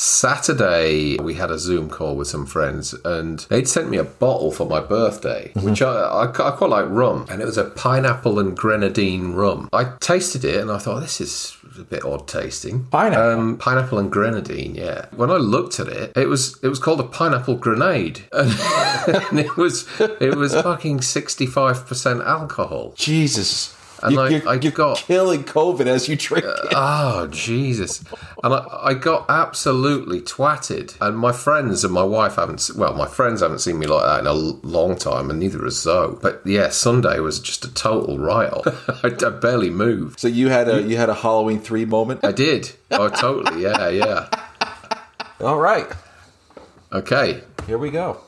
Saturday, we had a Zoom call with some friends, and they'd sent me a bottle for my birthday, which I, I, I quite like rum, and it was a pineapple and grenadine rum. I tasted it, and I thought this is a bit odd tasting. Pineapple? um, pineapple and grenadine. Yeah. When I looked at it, it was it was called a pineapple grenade, and, and it was it was fucking sixty five percent alcohol. Jesus. And you, I- you're, I you're got- killing COVID as you drink uh, it. Oh Jesus! And I, I got absolutely twatted. And my friends and my wife haven't. Well, my friends haven't seen me like that in a long time, and neither has Zoe. But yeah, Sunday was just a total write off. I, I barely moved. So you had a you had a Halloween three moment. I did. Oh, totally. Yeah, yeah. All right, Okay. here we go.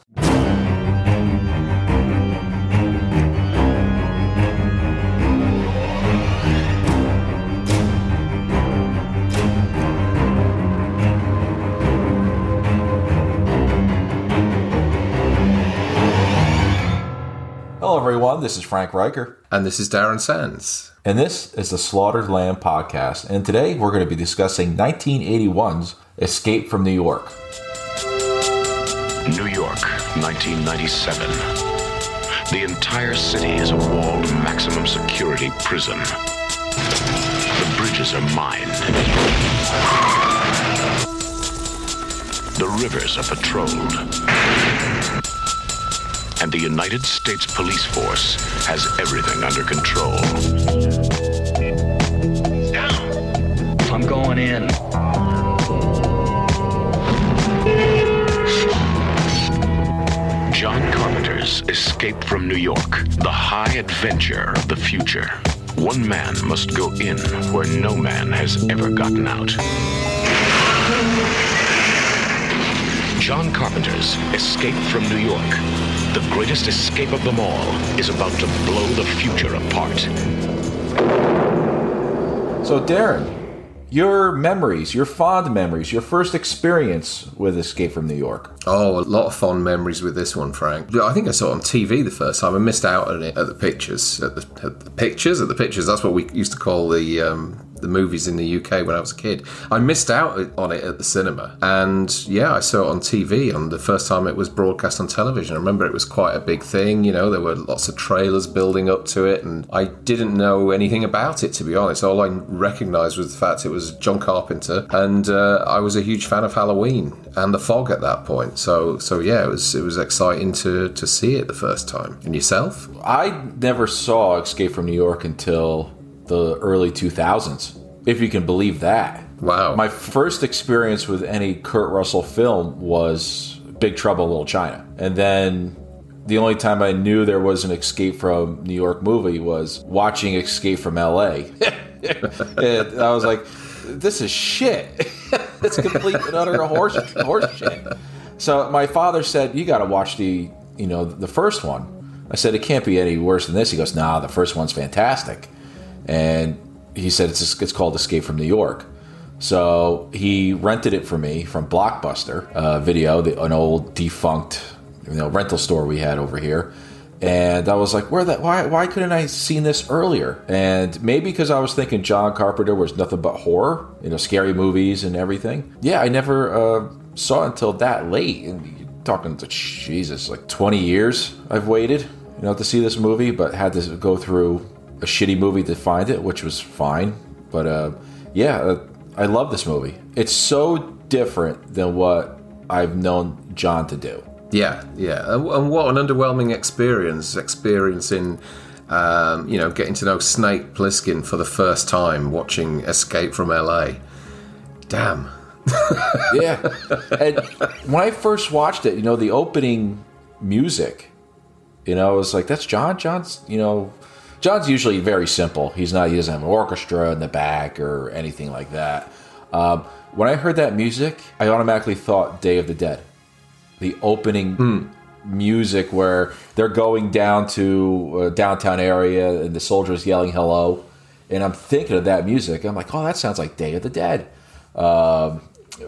Hello, everyone. This is Frank Riker. And this is Darren Sands. And this is the Slaughtered Lamb Podcast. And today we're going to be discussing 1981's Escape from New York. New York, 1997. The entire city is a walled maximum security prison. The bridges are mined. The rivers are patrolled. And the United States Police Force has everything under control. I'm going in. John Carpenter's Escape from New York, the high adventure of the future. One man must go in where no man has ever gotten out. John Carpenter's Escape from New York, the greatest escape of them all, is about to blow the future apart. So, Darren, your memories, your fond memories, your first experience with Escape from New York. Oh, a lot of fond memories with this one, Frank. Yeah, I think I saw it on TV the first time. I missed out on it at the pictures. At the, at the pictures? At the pictures. That's what we used to call the um, the movies in the UK when I was a kid. I missed out on it at the cinema. And yeah, I saw it on TV on the first time it was broadcast on television. I remember it was quite a big thing. You know, there were lots of trailers building up to it. And I didn't know anything about it, to be honest. All I recognised was the fact it was John Carpenter. And uh, I was a huge fan of Halloween and The Fog at that point. So, so yeah, it was it was exciting to to see it the first time. And yourself? I never saw Escape from New York until the early 2000s, if you can believe that. Wow. My first experience with any Kurt Russell film was Big Trouble in Little China. And then the only time I knew there was an Escape from New York movie was watching Escape from LA. and I was like, this is shit. it's complete and utter horse, horse shit. So my father said, you got to watch the, you know, the first one. I said, it can't be any worse than this. He goes, nah, the first one's fantastic. And he said, it's, it's called Escape from New York. So he rented it for me from Blockbuster uh, Video, the, an old defunct you know rental store we had over here. And I was like, where that? Why? Why couldn't I seen this earlier? And maybe because I was thinking John Carpenter was nothing but horror, you know, scary movies and everything. Yeah, I never uh, saw until that late. And you're talking to Jesus, like 20 years I've waited, you know, to see this movie, but had to go through a shitty movie to find it, which was fine. But uh, yeah, uh, I love this movie. It's so different than what I've known John to do. Yeah, yeah, and, and what an underwhelming experience experiencing, um, you know, getting to know Snake Plissken for the first time, watching Escape from LA. Damn. yeah. And when I first watched it, you know, the opening music, you know, I was like, that's John. John's, you know, John's usually very simple. He's not, he doesn't have an orchestra in the back or anything like that. Um, when I heard that music, I automatically thought Day of the Dead. The opening music where they're going down to a downtown area and the soldiers yelling hello. And I'm thinking of that music. I'm like, oh, that sounds like Day of the Dead. Um,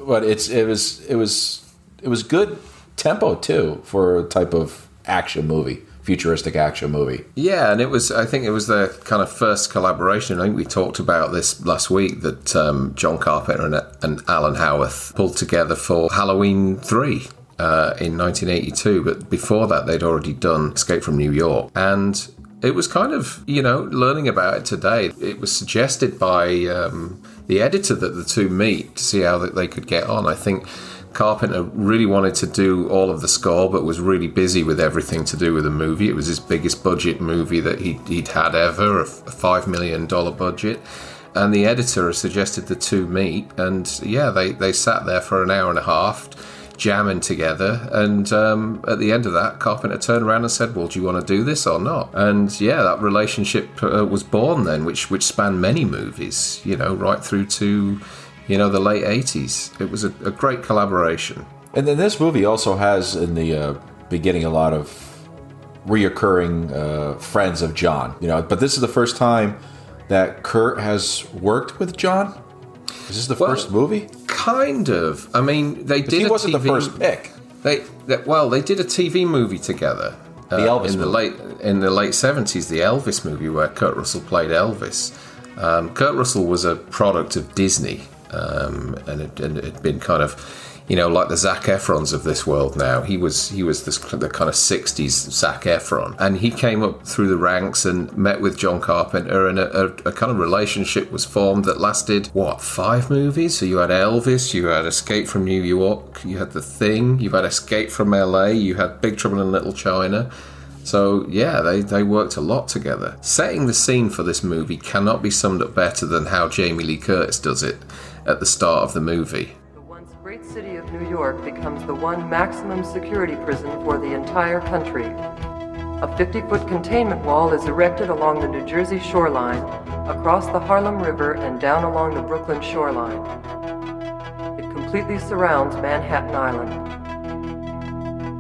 but it's it was it was it was good tempo too for a type of action movie futuristic action movie. Yeah, and it was. I think it was their kind of first collaboration. I think we talked about this last week that um, John Carpenter and, and Alan Howarth pulled together for Halloween three. Uh, in 1982, but before that, they'd already done Escape from New York. And it was kind of, you know, learning about it today. It was suggested by um, the editor that the two meet to see how they could get on. I think Carpenter really wanted to do all of the score, but was really busy with everything to do with the movie. It was his biggest budget movie that he'd, he'd had ever, a $5 million budget. And the editor suggested the two meet, and yeah, they, they sat there for an hour and a half jamming together. And um, at the end of that, Carpenter turned around and said, "Well, do you want to do this or not?" And yeah, that relationship uh, was born then, which which spanned many movies. You know, right through to you know the late '80s. It was a, a great collaboration. And then this movie also has in the uh, beginning a lot of reoccurring uh, friends of John. You know, but this is the first time that Kurt has worked with John. Is this the well, first movie? Kind of. I mean, they did. He wasn't TV, the first pick. They, they, well, they did a TV movie together. Uh, the Elvis in the late in the late seventies, the Elvis movie where Kurt Russell played Elvis. Um, Kurt Russell was a product of Disney, um, and it had been kind of you know, like the Zac Efrons of this world now. He was he was this, the kind of '60s Zac Efron, and he came up through the ranks and met with John Carpenter, and a, a, a, kind of relationship was formed that lasted what five movies. So you had Elvis, you had Escape from New York, you had The Thing, you had Escape from L.A., you had Big Trouble in Little China. So, yeah, they, they worked a lot together. Setting the scene for this movie cannot be summed up better than how Jamie Lee Curtis does it at the start of the movie. The once great city of New York becomes the one maximum security prison for the entire country. A 50 foot containment wall is erected along the New Jersey shoreline, across the Harlem River, and down along the Brooklyn shoreline. It completely surrounds Manhattan Island.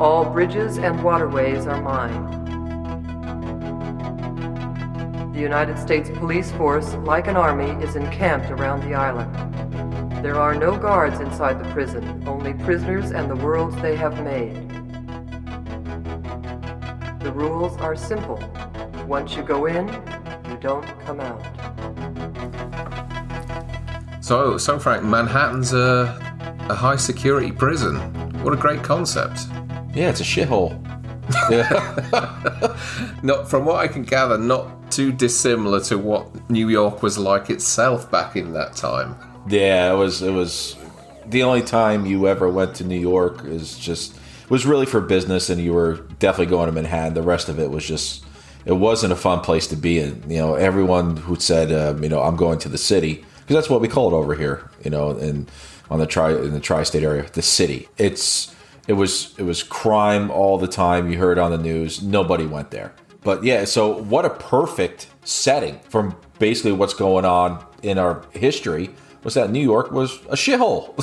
All bridges and waterways are mined. The United States Police Force, like an army, is encamped around the island. There are no guards inside the prison, only prisoners and the worlds they have made. The rules are simple. Once you go in, you don't come out. So, so Frank, Manhattan's a, a high security prison. What a great concept. Yeah, it's a shithole. Yeah. not from what I can gather, not too dissimilar to what New York was like itself back in that time. Yeah, it was. It was the only time you ever went to New York is just was really for business, and you were definitely going to Manhattan. The rest of it was just it wasn't a fun place to be in. You know, everyone who said, um, you know, I'm going to the city because that's what we call it over here. You know, and on the tri in the tri-state area, the city. It's it was it was crime all the time. You heard on the news. Nobody went there. But yeah, so what a perfect setting from basically what's going on in our history was that New York was a shithole.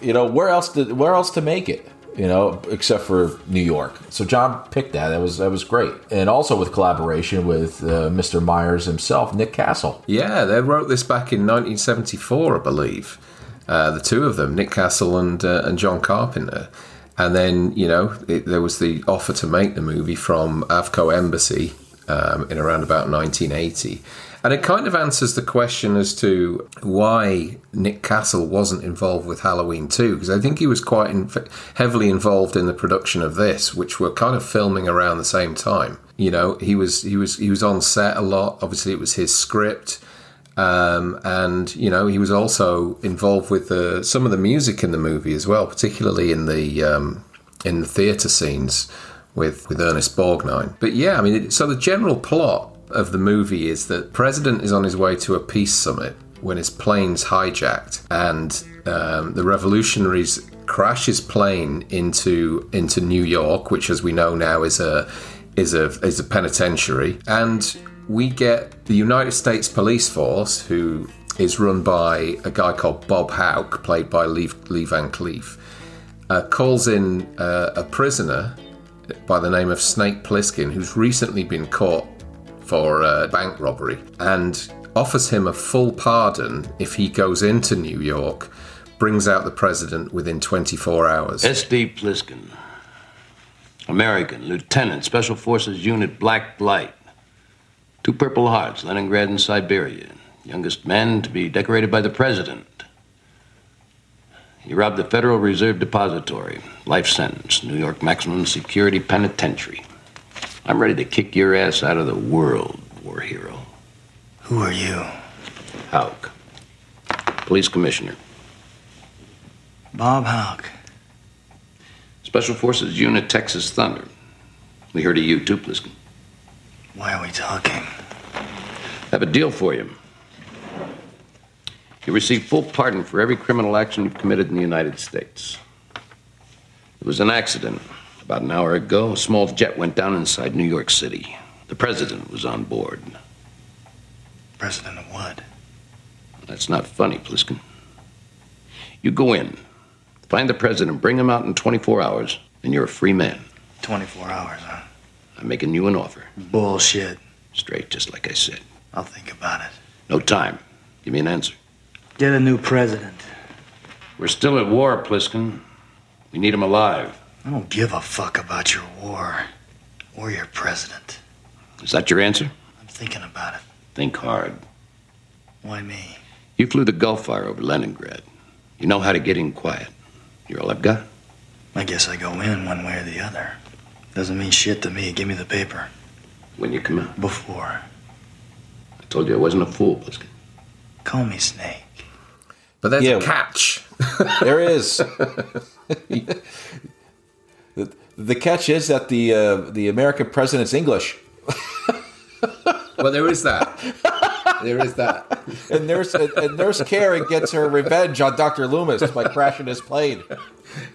you know, where else to where else to make it? You know, except for New York. So John picked that. That was that was great, and also with collaboration with uh, Mr. Myers himself, Nick Castle. Yeah, they wrote this back in 1974, I believe. Uh, the two of them, Nick Castle and uh, and John Carpenter. And then, you know, it, there was the offer to make the movie from Avco Embassy um, in around about 1980. And it kind of answers the question as to why Nick Castle wasn't involved with Halloween 2, because I think he was quite heavily involved in the production of this, which were kind of filming around the same time. You know, he was he was he was on set a lot. Obviously, it was his script. Um, and you know he was also involved with the, some of the music in the movie as well, particularly in the um, in the theatre scenes with with Ernest Borgnine. But yeah, I mean, so the general plot of the movie is that President is on his way to a peace summit when his plane's hijacked, and um, the revolutionaries crash his plane into into New York, which, as we know now, is a is a is a penitentiary, and we get the United States Police Force, who is run by a guy called Bob Hauk, played by Lee, Lee Van Cleef, uh, calls in uh, a prisoner by the name of Snake Plissken, who's recently been caught for a bank robbery and offers him a full pardon if he goes into New York, brings out the president within 24 hours. S.D. Plissken, American, Lieutenant, Special Forces Unit Black Light. Two Purple Hearts, Leningrad and Siberia. Youngest man to be decorated by the President. You robbed the Federal Reserve Depository. Life sentence, New York Maximum Security Penitentiary. I'm ready to kick your ass out of the world, war hero. Who are you? Hauk. Police Commissioner. Bob Hauk. Special Forces Unit Texas Thunder. We heard of you too, Plissken. Why are we talking? I have a deal for you. You receive full pardon for every criminal action you've committed in the United States. It was an accident. About an hour ago, a small jet went down inside New York City. The president was on board. President of what? That's not funny, Plissken. You go in, find the president, bring him out in 24 hours, and you're a free man. 24 hours, huh? I'm making you an offer. Bullshit. Straight, just like I said. I'll think about it. No time. Give me an answer. Get a new president. We're still at war, Plissken. We need him alive. I don't give a fuck about your war or your president. Is that your answer? I'm thinking about it. Think hard. Why me? You flew the Gullfire over Leningrad. You know how to get in quiet. You're all I've got. I guess I go in one way or the other. Doesn't mean shit to me. Give me the paper. When you come out. Before. I told you I wasn't a fool, Plissken. Call me Snake. But there's Yeah. a catch. There is. the, the catch is that the uh, the American president's English, Well, there is that. There is that. and Nurse and, Nurse Karen gets her revenge on Doctor Loomis by crashing his plane.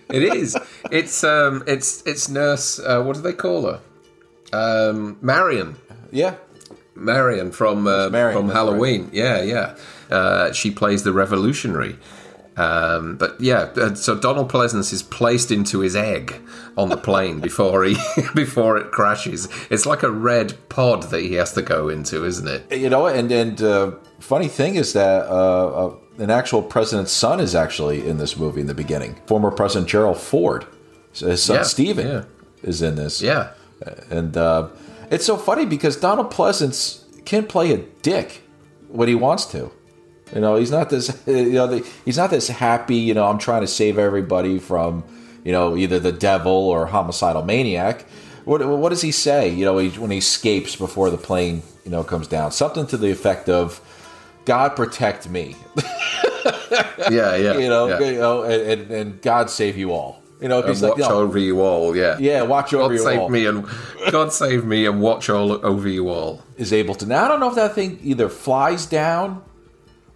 It is. It's um. It's it's nurse. Uh, what do they call her? Um, Marion. Yeah, Marion from uh, Marion, from Halloween. Yeah, yeah. Uh, she plays the revolutionary. Um, but yeah, uh, so Donald Pleasence is placed into his egg on the plane before he before it crashes. It's like a red pod that he has to go into, isn't it? you know, and and uh, funny thing is that uh, uh, an actual president's son is actually in this movie in the beginning. Former President Gerald Ford, his son Yeah, Stephen, yeah. is in this. Yeah, And uh, it's so funny because Donald Pleasence can play a dick when he wants to. You know, he's not this. You know, the, he's not this happy. You know, I'm trying to save everybody from, you know, either the devil or homicidal maniac. What what does he say? You know, he, when he escapes before the plane, you know, comes down, something to the effect of, "God protect me," yeah, yeah. you know, yeah. you know, and, and, and God save you all. You know, he's like, watch no, over you all. Yeah, yeah, watch over God you save all. me and God save me and watch all over you all. is able to. Now I don't know if that thing either flies down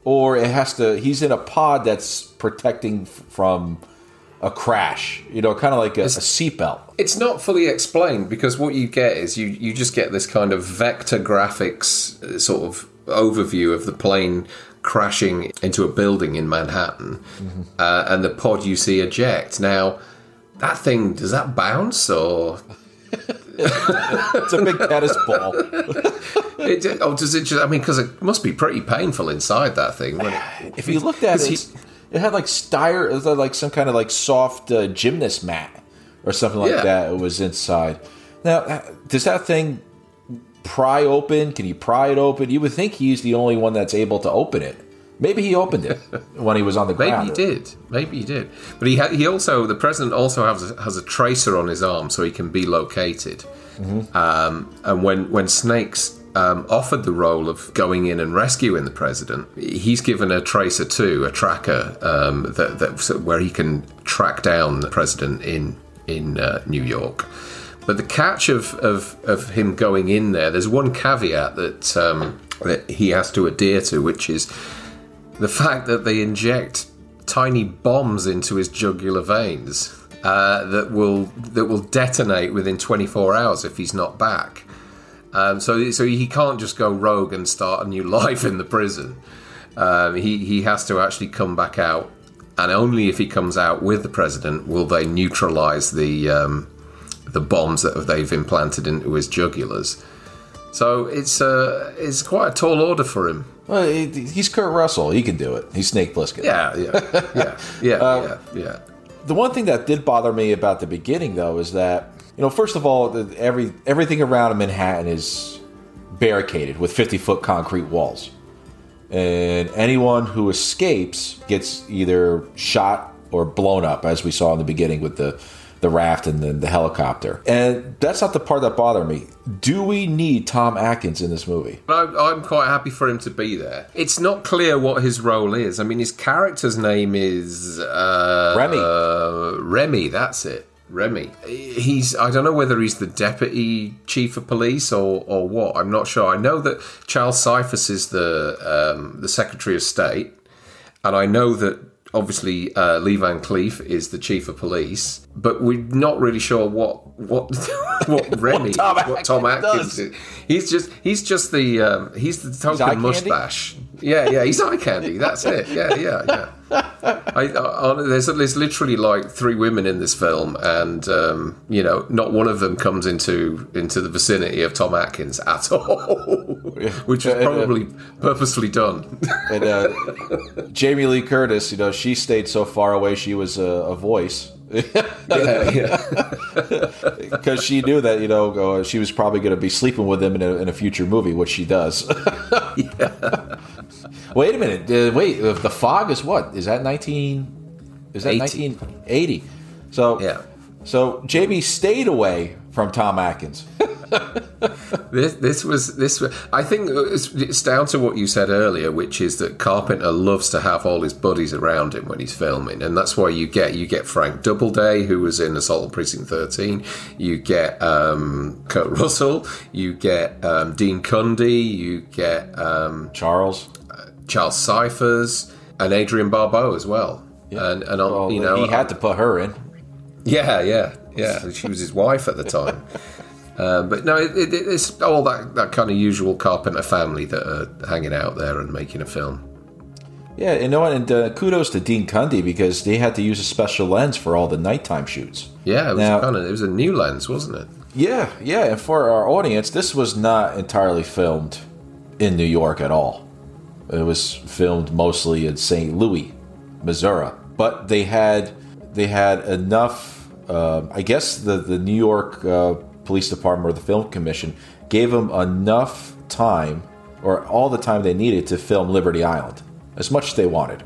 or it has to. He's in a pod that's protecting f- from a crash. You know, kind of like a, a seatbelt. It's not fully explained because what you get is you, you just get this kind of vector graphics uh, sort of overview of the plane crashing into a building in Manhattan, uh, and the pod you see eject. Now, that thing does that bounce or It's a big tennis ball. it, oh does it? Just, I mean, because it must be pretty painful inside that thing. When it, If you looked at it, he- it had like styre, it was like some kind of like soft uh, gymnast mat or something like Yeah. that. It was inside. Now, uh, does that thing pry open? Can you pry it open? You would think he's the only one that's able to open it. Maybe he opened it when he was on the ground. Maybe he did. Maybe he did. But he ha- he also the president also has a, has a tracer on his arm so he can be located. Um, and when when Snakes um, offered the role of going in and rescuing the president, he's given a tracer too, a tracker um, that, that where he can track down the president in in uh, New York. But the catch of, of, of him going in there, there's one caveat that um, that he has to adhere to, which is the fact that they inject tiny bombs into his jugular veins uh, that will that will detonate within 24 hours if he's not back. Um, so so he can't just go rogue and start a new life in the prison. Um, he he has to actually come back out, and only if he comes out with the president will they neutralize the um, the bombs that they've implanted into his jugulars. So it's uh, it's quite a tall order for him. Well, he's Kurt Russell. He can do it. He's Snake Plissken. Yeah, yeah, yeah, yeah, yeah, yeah. The one thing that did bother me about the beginning, though, is that you know, first of all, the, every everything around Manhattan is barricaded with 50 foot concrete walls. And anyone who escapes gets either shot or blown up, as we saw in the beginning with the, the raft and then the helicopter. And that's not the part that bothered me. Do we need Tom Atkins in this movie? I'm, I'm quite happy for him to be there. It's not clear what his role is. I mean, his character's name is uh, Remy. Uh, Remy, that's it. Remy. He's. I don't know whether he's the deputy chief of police or, or what. I'm not sure. I know that Charles Cyphers is the um, the secretary of state, and I know that obviously uh, Lee Van Cleef is the chief of police, but we're not really sure what what what Remy Tom what Tom Atkins Atkins does. is. He's just he's just the um, he's the token candy? mustache. Yeah, yeah, he's eye candy. That's it. Yeah, yeah, yeah. I, I, there's there's literally like three women in this film, and um, you know, not one of them comes into into the vicinity of Tom Atkins at all, which is probably purposefully done. And uh, Jamie Lee Curtis, you know, she stayed so far away she was a, a voice. Yeah, yeah. because she knew that you know uh, she was probably going to be sleeping with him in a, in a future movie, which she does. Wait a minute. Uh, wait, uh, the fog is what? Is that nineteen? Is that nineteen eighty? So Yeah. So Jamie stayed away from Tom Atkins. This, this was this. Was, I think it's, it's down to what you said earlier, which is that Carpenter loves to have all his buddies around him when he's filming, and that's why you get you get Frank Doubleday, who was in Assault on Precinct Thirteen. You get um, Kurt Russell. You get um, Dean Cundey. You get um, Charles. Charles Cyphers and Adrienne Barbeau as well. And and uh, Well, you know he had to put her in. yeah, yeah, yeah. She was his wife at the time. Um, but no, it, it, it's all that, that kind of usual Carpenter family that are hanging out there and making a film. Yeah, you know what? And uh, kudos to Dean Cundey because they had to use a special lens for all the nighttime shoots. Yeah, it was Now- kind of it was a new lens, wasn't it? Yeah, yeah, and for our audience, this was not entirely filmed in New York at all. It was filmed mostly in St. Louis, Missouri. But they had they had enough. Uh, I guess the the New York uh, Police Department or the Film Commission gave them enough time, or all the time they needed to film Liberty Island, as much as they wanted.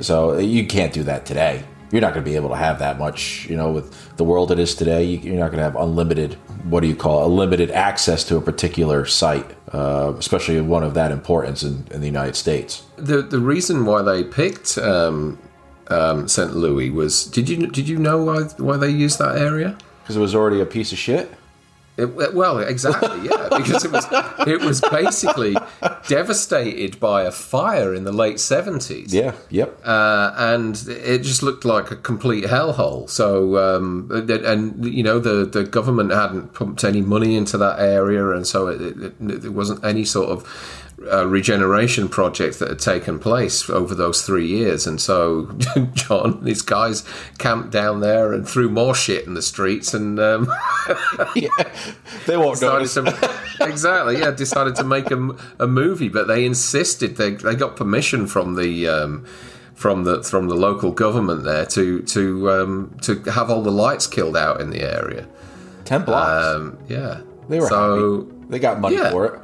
So you can't do that today. You're not going to be able to have that much, you know, with the world it is today. you- You're not going to have unlimited, what do you call, it, unlimited access to a particular site, uh, especially one of that importance in, in the United States. The the reason why they picked um, um, St. Louis was did you did you know why why they used that area? Because it was already a piece of shit. It, well, exactly, yeah, because it was it was basically devastated by a fire in the late seventies. Yeah, yep. uh, and it just looked like a complete hellhole. So, um, and, and you know, the the government hadn't pumped any money into that area, and so it, it, it, wasn't any sort of uh, regeneration project that had taken place over those three years. And so, John, and his guys camped down there and threw more shit in the streets, and um, They won't notice. to exactly yeah decided to make a, a movie but they insisted they, they got permission from the um, from the from the local government there to to um, to have all the lights killed out in the area Ten blocks. um, yeah they were so happy. They got money yeah. for it.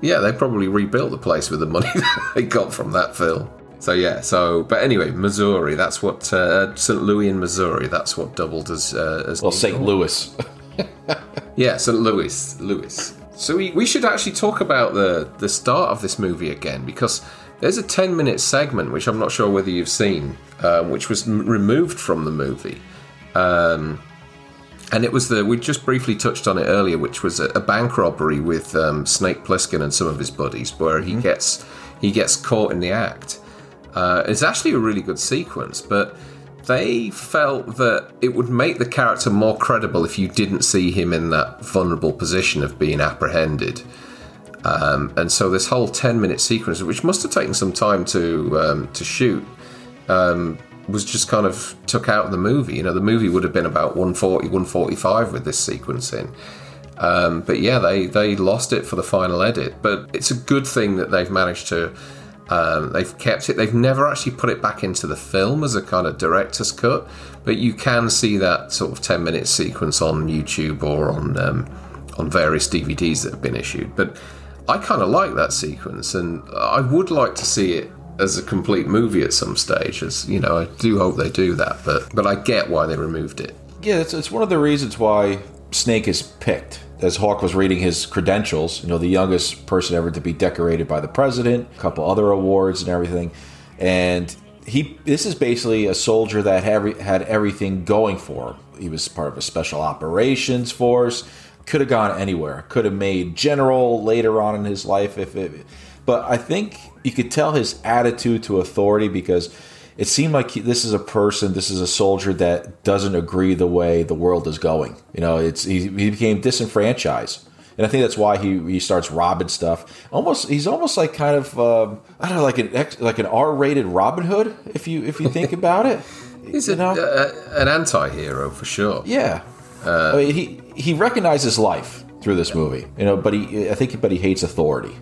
Yeah they probably rebuilt the place with the money that they got from that film so yeah so but anyway Missouri that's what uh, St. Louis in Missouri that's what doubled as uh, as Well, St. Louis. Yeah, St. Louis. Louis. So we, we should actually talk about the, the start of this movie again because there's a 10 minute segment which I'm not sure whether you've seen, um, which was m- removed from the movie. Um, and it was the, we just briefly touched on it earlier, which was a, a bank robbery with um, Snake Plissken and some of his buddies where he gets he gets caught in the act. Uh, it's actually a really good sequence, but they felt that it would make the character more credible if you didn't see him in that vulnerable position of being apprehended. Um, and so this whole 10 minute sequence, which must have taken some time to um, to shoot, um, was just kind of took out of the movie. You know, the movie would have been about 140, 145 with this sequence in. Um, but yeah, they, they lost it for the final edit. But it's a good thing that they've managed to Um, they've kept it. They've never actually put it back into the film as a kind of director's cut, but you can see that sort of ten minute sequence on YouTube or on um, on various DVDs that have been issued. But I kind of like that sequence, and I would like to see it as a complete movie at some stage. As you know, I do hope they do that, but but I get why they removed it. Yeah, it's, it's one of the reasons why Snake is picked. As Hauk was reading his credentials, you know, the youngest person ever to be decorated by the president, a couple other awards and everything, and he this is basically a soldier that had, had everything going for him. He was part of a special operations force. Could have gone anywhere. Could have made general later on in his life if it. But I think you could tell his attitude to authority because it seemed like he, this is a person, this is a soldier that doesn't agree the way the world is going. You know, it's he, he became disenfranchised, and I think that's why he, he starts robbing stuff. Almost, he's almost like kind of um, I don't know, like an X, like an R-rated Robin Hood, if you if you think about it. He's You a, know? uh, an anti-hero for sure. Yeah, I mean, he he recognizes life through this movie, you know, but he I think but he hates authority,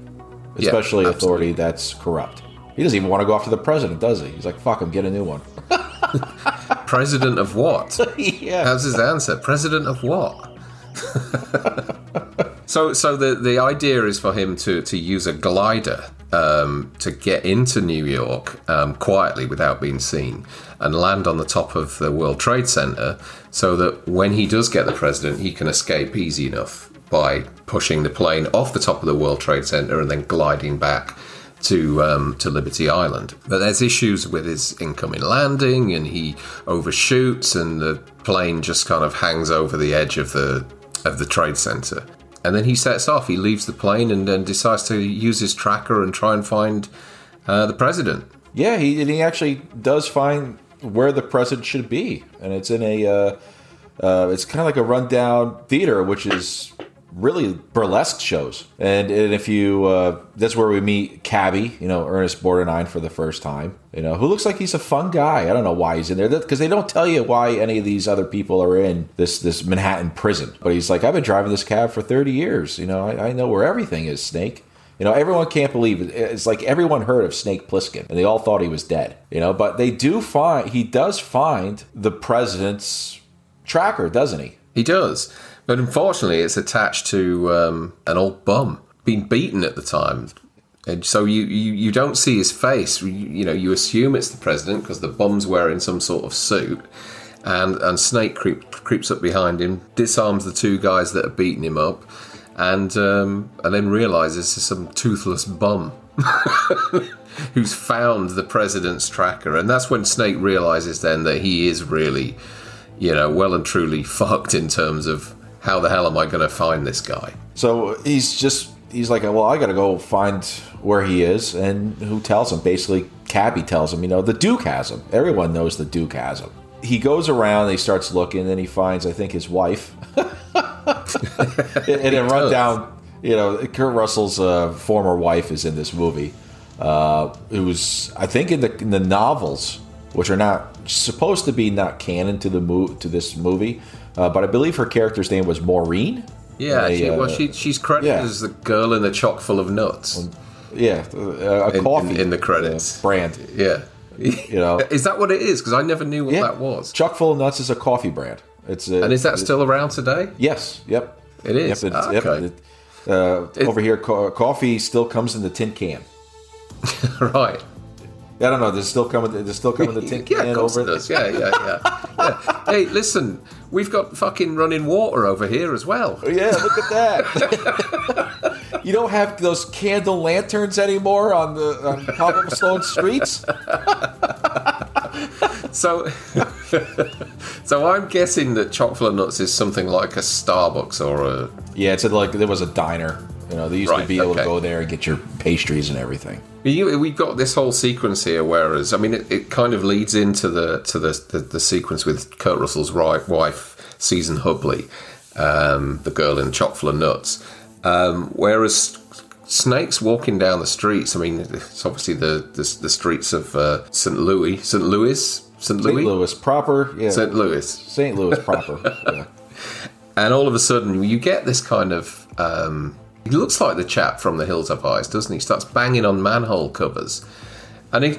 Yeah, especially authority that's corrupt. He doesn't even want to go after the president, does he? He's like, "Fuck him, get a new one." President of what? yeah, How's his answer? President of what? so, so the the idea is for him to to use a glider um, to get into New York um, quietly without being seen and land on the top of the World Trade Center, so that when he does get the president, he can escape easy enough by pushing the plane off the top of the World Trade Center and then gliding back to um, to Liberty Island. But there's issues with his incoming landing, and he overshoots, and the plane just kind of hangs over the edge of the of the trade center. And then he sets off. He leaves the plane and then decides to use his tracker and try and find uh, the president. yeah. He he actually does find where the president should be, and it's in a uh, uh, it's kind of like a rundown theater, which is really burlesque shows. And, and if you, uh, that's where we meet Cabby, you know, Ernest Borgnine for the first time, you know, who looks like he's a fun guy. I don't know why he's in there because they don't tell you why any of these other people are in this, this Manhattan prison. But he's like, I've been driving this cab for 30 years. You know, I, I know where everything is, Snake. You know, everyone can't believe it. It's like everyone heard of Snake Plissken and they all thought he was dead. You know, but they do find, he does find the president's tracker, doesn't he? He does, but unfortunately, it's attached to um, an old bum, been beaten at the time, and so you, you, you don't see his face. You, you know, you assume it's the president because the bum's wearing some sort of suit, and and Snake creep, creeps up behind him, disarms the two guys that have beaten him up, and um, and then realizes it's some toothless bum. Who's found the president's tracker, and that's when Snake realizes then that he is really you know, well and truly fucked in terms of how the hell am I going to find this guy? So he's just he's like, well, I got to go find where he is, and who tells him? Basically, Cabby tells him. You know, the Duke has him. Everyone knows the Duke has him. He goes around, he starts looking, and then he finds, I think, his wife. and then run does. down, you know, Kurt Russell's uh, former wife is in this movie. Uh, it was, I think, in the in the novels, which are not supposed to be not canon to the mo- to this movie, uh, but I believe her character's name was Maureen. Yeah, They, she, well, uh, she, she's credited yeah. as the girl in the chock full of nuts. Yeah, uh, a In- in- coffee in the credits. uh, brand. Yeah. You know, Is that what it is? Because I never knew what yeah, that was. Chock full of nuts is a coffee brand. It's a, and is that still around today? yes, yep, It is? Yep, Ah, yep, okay. it- uh, over here, co- coffee still comes in the tin can. right. I don't know. They're still coming. it still come in the tin Yeah, can over does. Yeah, yeah, yeah, yeah. Hey, listen, we've got fucking running water over here as well. Yeah, look at that. you don't have those candle lanterns anymore on the on cobblestone streets. So, so I'm guessing that chocolate nuts is something like a Starbucks or a Yeah, it's like there was a diner. You know, they used to be able okay. to go there and get your pastries and everything. You, we've got this whole sequence here, whereas I mean, it, it kind of leads into the to the, the, the sequence with Kurt Russell's wife, Season Hubley, um, the girl in chock full of nuts. Um, whereas Snake's walking down the streets. I mean, it's obviously the the, the streets of uh, St. Louis, St. Louis, St. St. Louis, Louis proper, yeah. St. Louis. St. Louis proper. yeah. and all of a sudden you get this kind of um, He looks like the chap from The Hills Have Eyes, doesn't he? Starts banging on manhole covers. And uh,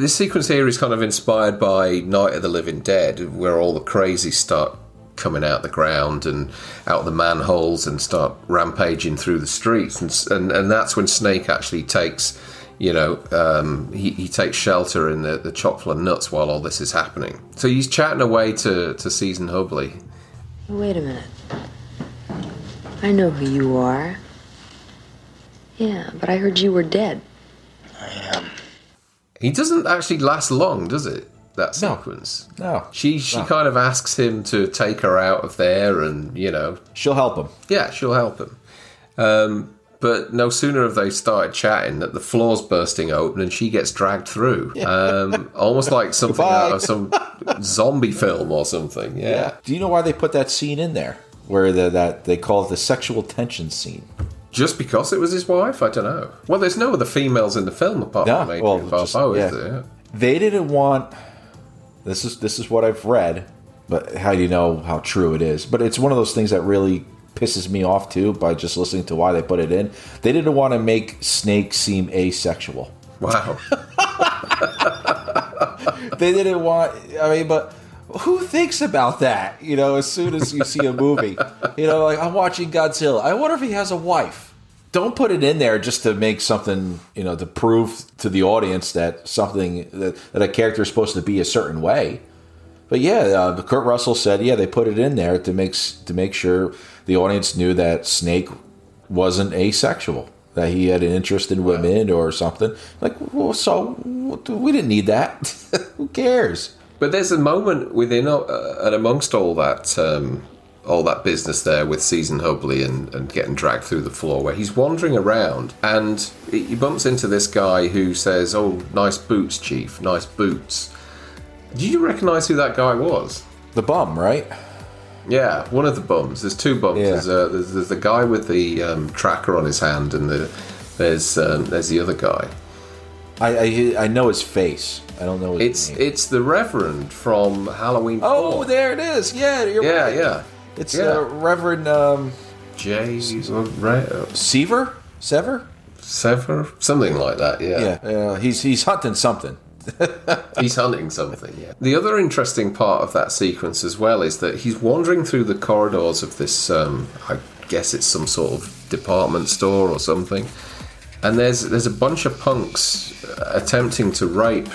this sequence here is kind of inspired by Night of the Living Dead, where all the crazies start coming out the ground and out the manholes and start rampaging through the streets. And, and, and that's when Snake actually takes, you know, um, he, he takes shelter in the, the chock full of nuts while all this is happening. So he's chatting away to, to Season Hubley. Wait a minute. I know who you are. Yeah, but I heard you were dead. I am. He doesn't actually last long, does it? That No. sequence. No. She she No. kind of asks him to take her out of there, and you know, She'll help him. yeah, she'll help him. Um, but no sooner have they started chatting that the floor's bursting open and she gets dragged through, um, almost like something out of some zombie film or something. Yeah. Do you know why they put that scene in there? Where the, that they call it the sexual tension scene. Just because it was his wife, I don't know. Well, there's no other females in the film apart No, from Adrienne well, Barbeau, just- is yeah. there? They didn't want. This is this is what I've read, but how do you know how true it is? But it's one of those things that really pisses me off too by just listening to why they put it in. They didn't want to make Snake seem asexual. Wow. They didn't want. I mean, but who thinks about that? You know, as soon as you see a movie, you know, like I'm watching Godzilla. I wonder if he has a wife. Don't put it in there just to make something, you know, to prove to the audience that something that, that a character is supposed to be a certain way. But yeah, uh, Kurt Russell said, yeah, they put it in there to make to make sure the audience knew that Snake wasn't asexual, that he had an interest in women or something. Like, well, so we didn't need that. Who cares? But there's a moment within uh, and amongst all that um, all that business there with Season Hubley and, and getting dragged through the floor where he's wandering around and he bumps into this guy who says, "Oh, nice boots, Chief. Nice boots." Do you recognise who that guy was? The bum, right? Yeah, one of the bums. There's two bums. Yeah. There's, uh, there's, there's the guy with the um, tracker on his hand, and the, there's um, there's the other guy. I, I I know his face. I don't know his It's name. it's the Reverend from Halloween. oh, 4. there it is. Yeah, you're yeah, right. yeah. It's Yeah. uh, Reverend um, Jay right, Seaver, Sever. Sever, something like that. Yeah. Yeah, uh, he's he's hunting something. he's hunting something. Yeah. The other interesting part of that sequence as well is that he's wandering through the corridors of this. Um, I guess it's some sort of department store or something, and there's there's a bunch of punks uh, attempting to rape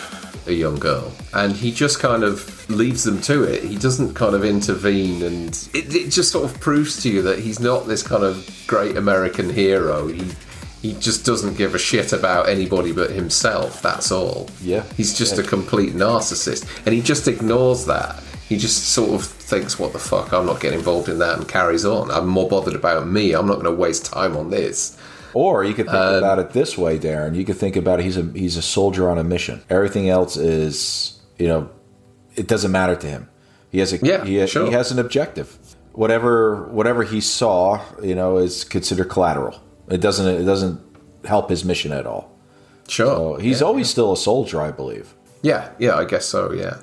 a young girl, and he just kind of leaves them to it. He doesn't kind of intervene, and it, it just sort of proves to you that he's not this kind of great American hero. He he just doesn't give a shit about anybody but himself. That's all. Yeah. He's just Yeah. a complete narcissist, and he just ignores that. He just sort of thinks, "What the fuck? I'm not getting involved in that," and carries on. I'm more bothered about me. I'm not going to waste time on this. Or you could think Um, about it this way, Darren. You could think about it. He's a he's a soldier on a mission. Everything else is, you know, it doesn't matter to him. He has a Yeah, he, sure. he has an objective. Whatever whatever he saw, you know, is considered collateral. It doesn't it doesn't help his mission at all. Sure. So he's yeah, always still a soldier, I believe. Yeah, yeah, I guess so. Yeah.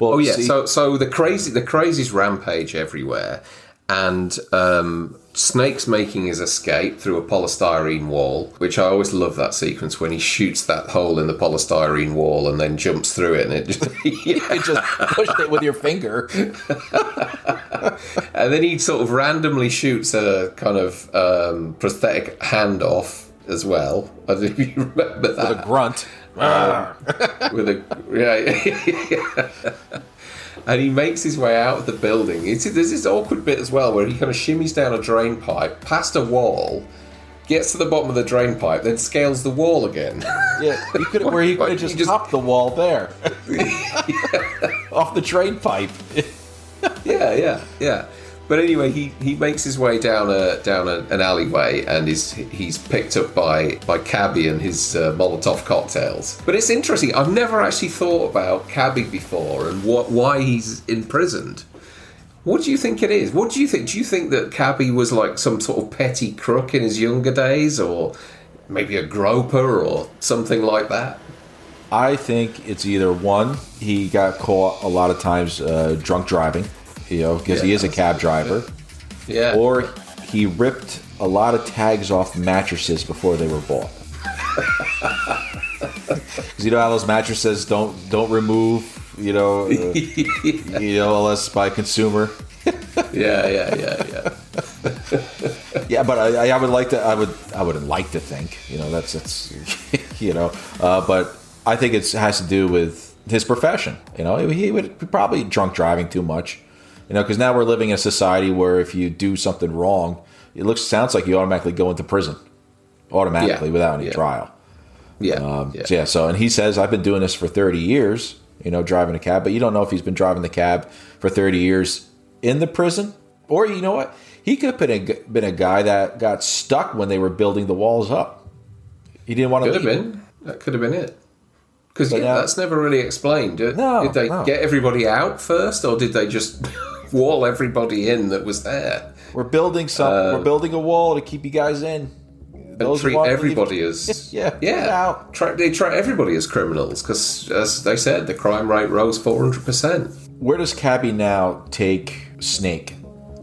Well, Oh yeah. see- So so the crazy the crazies rampage everywhere, and um, Snake's making his escape through a polystyrene wall, which I always love that sequence when he shoots that hole in the polystyrene wall and then jumps through it, and it just you just pushed it with your finger. and then he sort of randomly shoots a kind of um, prosthetic hand off as well. I don't know if you remember that. A grunt. with a yeah, and he makes his way out of the building. It's, there's this awkward bit as well where he kind of shimmies down a drain pipe past a wall, gets to the bottom of the drain pipe, then scales the wall again. Yeah, he could where he could have just, just- the wall there, off the drain pipe. yeah, yeah, yeah. But anyway, he, he makes his way down a down a, an alleyway and is he's picked up by by Cabby and his uh, Molotov cocktails. But it's interesting. I've never actually thought about Cabby before and what why he's imprisoned. What do you think it is? What do you think? Do you think that Cabby was like some sort of petty crook in his younger days, or maybe a groper or something like that? I think it's either one, he got caught a lot of times uh, drunk driving, you know, because he is a cab driver, Yeah. or he ripped a lot of tags off mattresses before they were bought. Because you know how those mattresses don't don't remove, you know, uh, you know, unless by consumer. Yeah, yeah, yeah, yeah. Yeah, but I, I would like to. I would. I wouldn't like to think. You know, that's that's. you know, uh, but I think it has to do with his profession. You know, he would probably drunk driving too much. You know, because now we're living in a society where if you do something wrong, it looks sounds like you automatically go into prison, automatically Yeah, without any yeah. trial. Yeah, Um, yeah. So yeah. So and he says I've been doing this for 30 years. You know, driving a cab, but you don't know if he's been driving the cab for 30 years in the prison, or you know what? He could have been a, been a guy that got stuck when they were building the walls up. He didn't want to Could have been. That could have been it. Because yeah, that's never really explained. Did, No, did they no. get everybody out first, or did they just wall everybody in that was there We're building some. we're uh, building a wall to keep you guys in. and Those treat everybody as Yeah, yeah? Try, they treat everybody as criminals because, as they said, the crime rate rose four hundred percent. Where does Cabby now take Snake?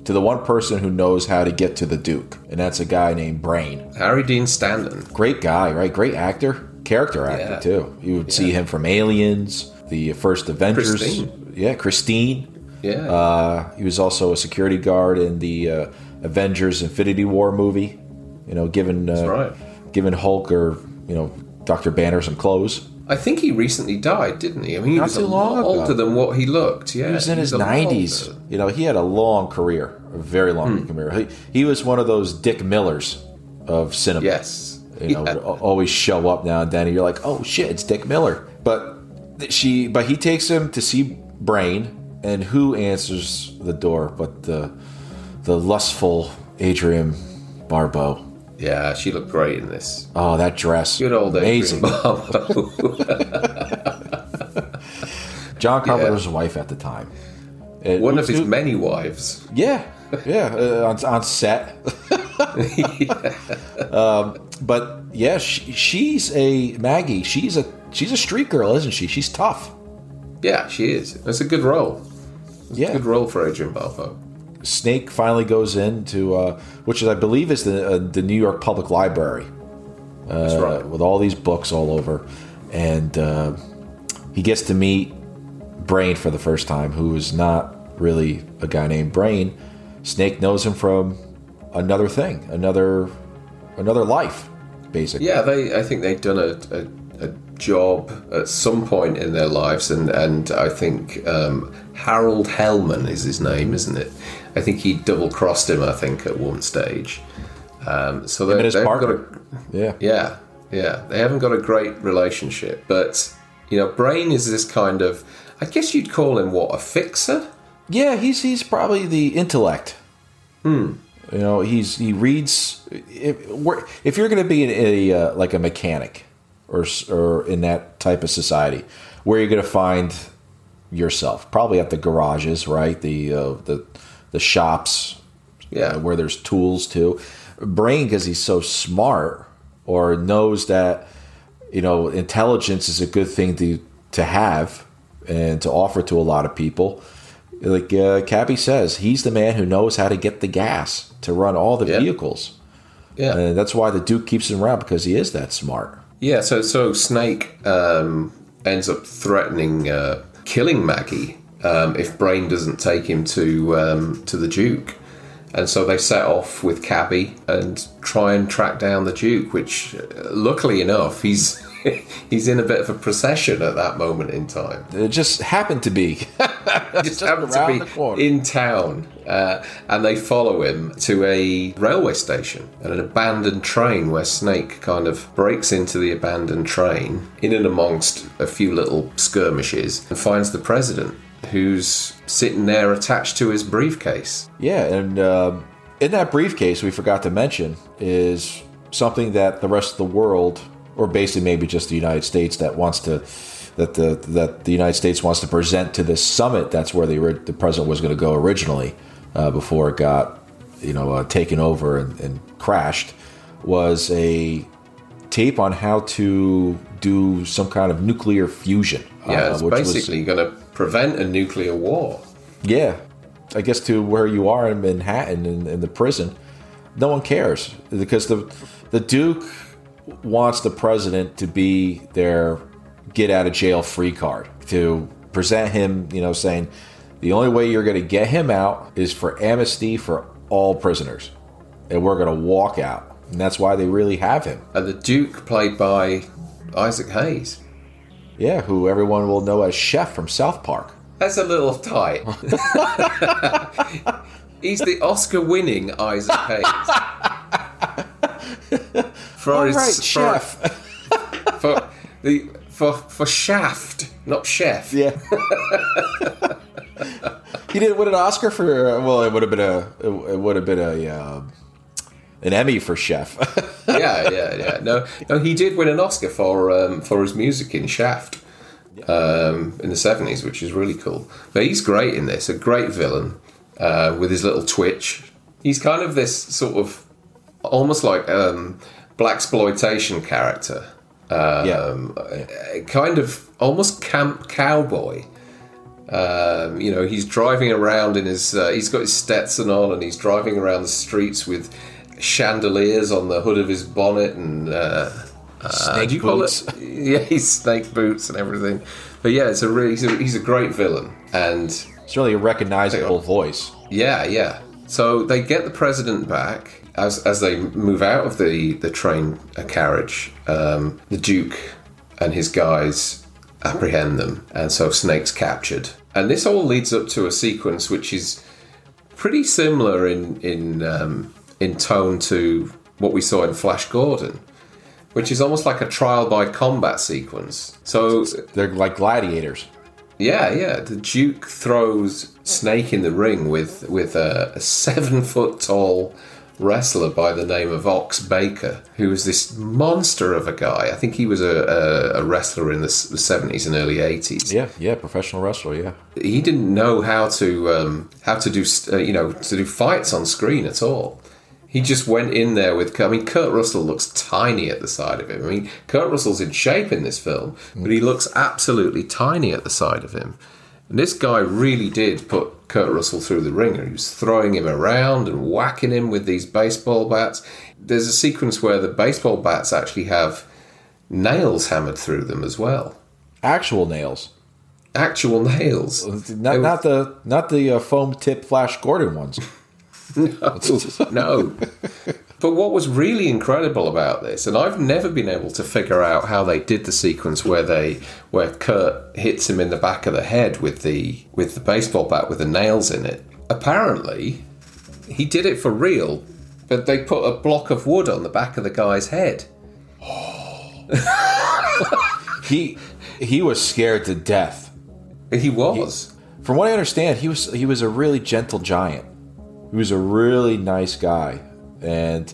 To the one person who knows how to get to the Duke, and that's a guy named Brain. Harry Dean Stanton. Great guy, right? Great actor, character actor Yeah. too. You would see him from Aliens, the first Avengers. Christine. Yeah, Christine. Yeah, Uh, he was also a security guard in the uh, Avengers Infinity War movie. You know, given uh, right. giving Hulk or you know Doctor Banner some clothes. I think he recently died, didn't he? I mean, he Not was a lot long ago. older than what he looked. Yeah, He was in his a lot nineties. You know, he had a long career, a very long Hmm. career. He, he was one of those Dick Millers of cinema. Yes. you know, Yeah. always show up now and then, and you're like, oh shit, it's Dick Miller. But she, but he takes him to see Brain, and who answers the door but the the lustful Adrienne Barbeau. Yeah, she looked great in this. Oh, that dress, Good old amazing. Barbeau. John Carpenter's wife at the time. It- One of his it- many wives. Yeah, yeah, uh, on, on set. um, but yeah, she, she's a Maggie. She's a she's a street girl, isn't she? She's tough. Yeah, she is. That's a good role. Yeah. Good role for Adrienne Barbeau. Snake finally goes into uh, which is I believe is the uh, the New York Public Library That's uh, right. with all these books all over, and uh, he gets to meet Brain for the first time, who is not really a guy named Brain. Snake knows him from another thing, another another life, basically. Yeah, they. I think they'd done a, a, a job at some point in their lives, and and I think um, Harold Hellman is his name, isn't it? I think he double crossed him. I think at one stage. Um, so they, they've got a, Yeah. Yeah, yeah. They haven't got a great relationship, but you know, Brain is this kind of. I guess you'd call him what a fixer. Yeah, he's he's probably the intellect. Hmm. You know, he's he reads. If, if you're going to be a, uh, like a mechanic, or or in that type of society, where you're going to find yourself, probably at the garages, right? The uh, the the shops, Yeah. uh, where there's tools too. Brain, because he's so smart, or knows that you know intelligence is a good thing to to have and to offer to a lot of people. Like uh, Cabby says, he's the man who knows how to get the gas to run all the Yeah. vehicles, Yeah. and that's why the Duke keeps him around because he is that smart. Yeah, so so Snake um, ends up threatening uh, killing Maggie um, if Brain doesn't take him to um, to the Duke, and so they set off with Cabby and try and track down the Duke. Which, uh, luckily enough, he's he's in a bit of a procession at that moment in time. It just happened to be. Just happened to be in town, uh, and they follow him to a railway station and an abandoned train where Snake kind of breaks into the abandoned train in and amongst a few little skirmishes and finds the president who's sitting there attached to his briefcase. Yeah, and um, in that briefcase, we forgot to mention is something that the rest of the world, or basically maybe just the United States, that wants to that the that the United States wants to present to this summit. That's where the the president was going to go originally, uh, before it got you know uh, taken over and, and crashed. Was a tape on how to do some kind of nuclear fusion. Yeah, uh, it's which was- basically going to prevent a nuclear war. yeah, I guess to where you are in Manhattan in, in the prison, no one cares because the the Duke wants the president to be their get out of jail free card to present him, you know, saying the only way you're going to get him out is for amnesty for all prisoners, and we're going to walk out, and that's why they really have him. And the Duke, played by Isaac Hayes. Yeah, who everyone will know as Chef from South Park. That's a little tight. He's the Oscar-winning Isaac Hayes. For All his right, for- Chef. for the for for Shaft, not Chef. Yeah. he didn't win an Oscar for. Well, it would have been a. It would have been a. Uh, an Emmy for Chef. yeah, yeah, yeah. No, no, he did win an Oscar for um, for his music in Shaft um, in the seventies, which is really cool. But he's great in this. A great villain uh, with his little twitch. He's kind of this sort of almost like um, black exploitation character. Um, a- kind of almost camp cowboy. Um, you know, he's driving around in his. Uh, he's got his Stetson on, and he's driving around the streets with chandeliers on the hood of his bonnet and uh, uh, Snake do you call boots. it? Yeah, he's snake boots and everything. But yeah, it's a really he's a, he's a great villain, and it's really a recognizable voice. yeah, yeah. So they get the president back as as they move out of the the train uh, carriage. Um, the Duke and his guys apprehend them, and so Snake's captured. And this all leads up to a sequence which is pretty similar in in um, in tone to what we saw in Flash Gordon, which is almost like a trial by combat sequence. So They're like gladiators. yeah, yeah. The Duke throws Snake in the ring with with a, a seven foot tall wrestler by the name of Ox Baker, who was this monster of a guy. I think he was a, a, a wrestler in the seventies and early eighties. Yeah, yeah, professional wrestler. Yeah, He didn't know how to um, how to do uh, you know to do fights on screen at all. He just went in there with. I mean, Kurt Russell looks tiny at the side of him. I mean, Kurt Russell's in shape in this film, but he looks absolutely tiny at the side of him. And this guy really did put Kurt Russell through the ringer. He was throwing him around and whacking him with these baseball bats. There's a sequence where the baseball bats actually have nails hammered through them as well. actual nails, Actual nails. not not the not the uh, foam tip Flash Gordon ones. no. But what was really incredible about this, and I've never been able to figure out how they did the sequence where they where Kurt hits him in the back of the head with the with the baseball bat with the nails in it. Apparently, he did it for real, but they put a block of wood on the back of the guy's head. He he was scared to death. He was. From what I understand, he was he was a really gentle giant. He was a really nice guy, and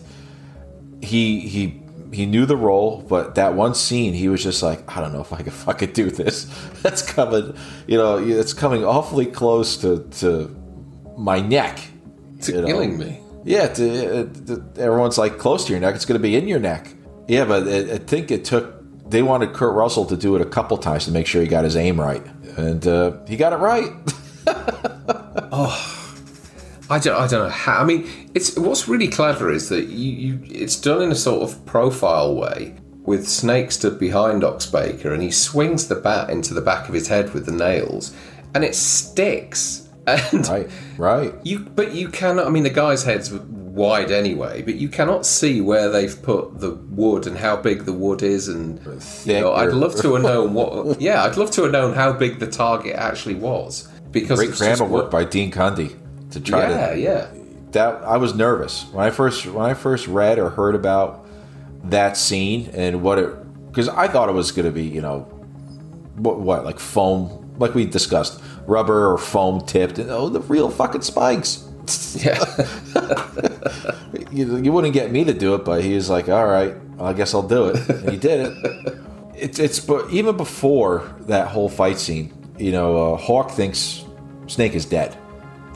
he he he knew the role. But that one scene, he was just like, I don't know if I can fucking do this. That's coming, you know, it's coming awfully close to to my neck. To you know. killing me. Yeah, to, to- everyone's like close to your neck. It's going to be in your neck. Yeah, but I, I think it took. They wanted Kurt Russell to do it a couple times to make sure he got his aim right, and uh, he got it right. I don't, I don't know how. I mean, it's what's really clever is that you, you it's done in a sort of profile way with Snake stood behind Ox Baker and he swings the bat into the back of his head with the nails and it sticks. And right, right. you, but you cannot. I mean, the guy's head's wide anyway, but you cannot see where they've put the wood and how big the wood is. And you know, I'd love to have known what. Yeah, I'd love to have known how big the target actually was because Great grammar work by Dean Cundey to try Yeah, to. yeah. That I was nervous when I first when I first read or heard about that scene and what it because I thought it was going to be you know what what like foam like we discussed rubber or foam tipped and oh the real fucking spikes. Yeah. you, you wouldn't get me to do it, but he was like, "All right, I guess I'll do it." And he did it. It's it's but even before that whole fight scene, you know, uh, Hauk thinks Snake is dead.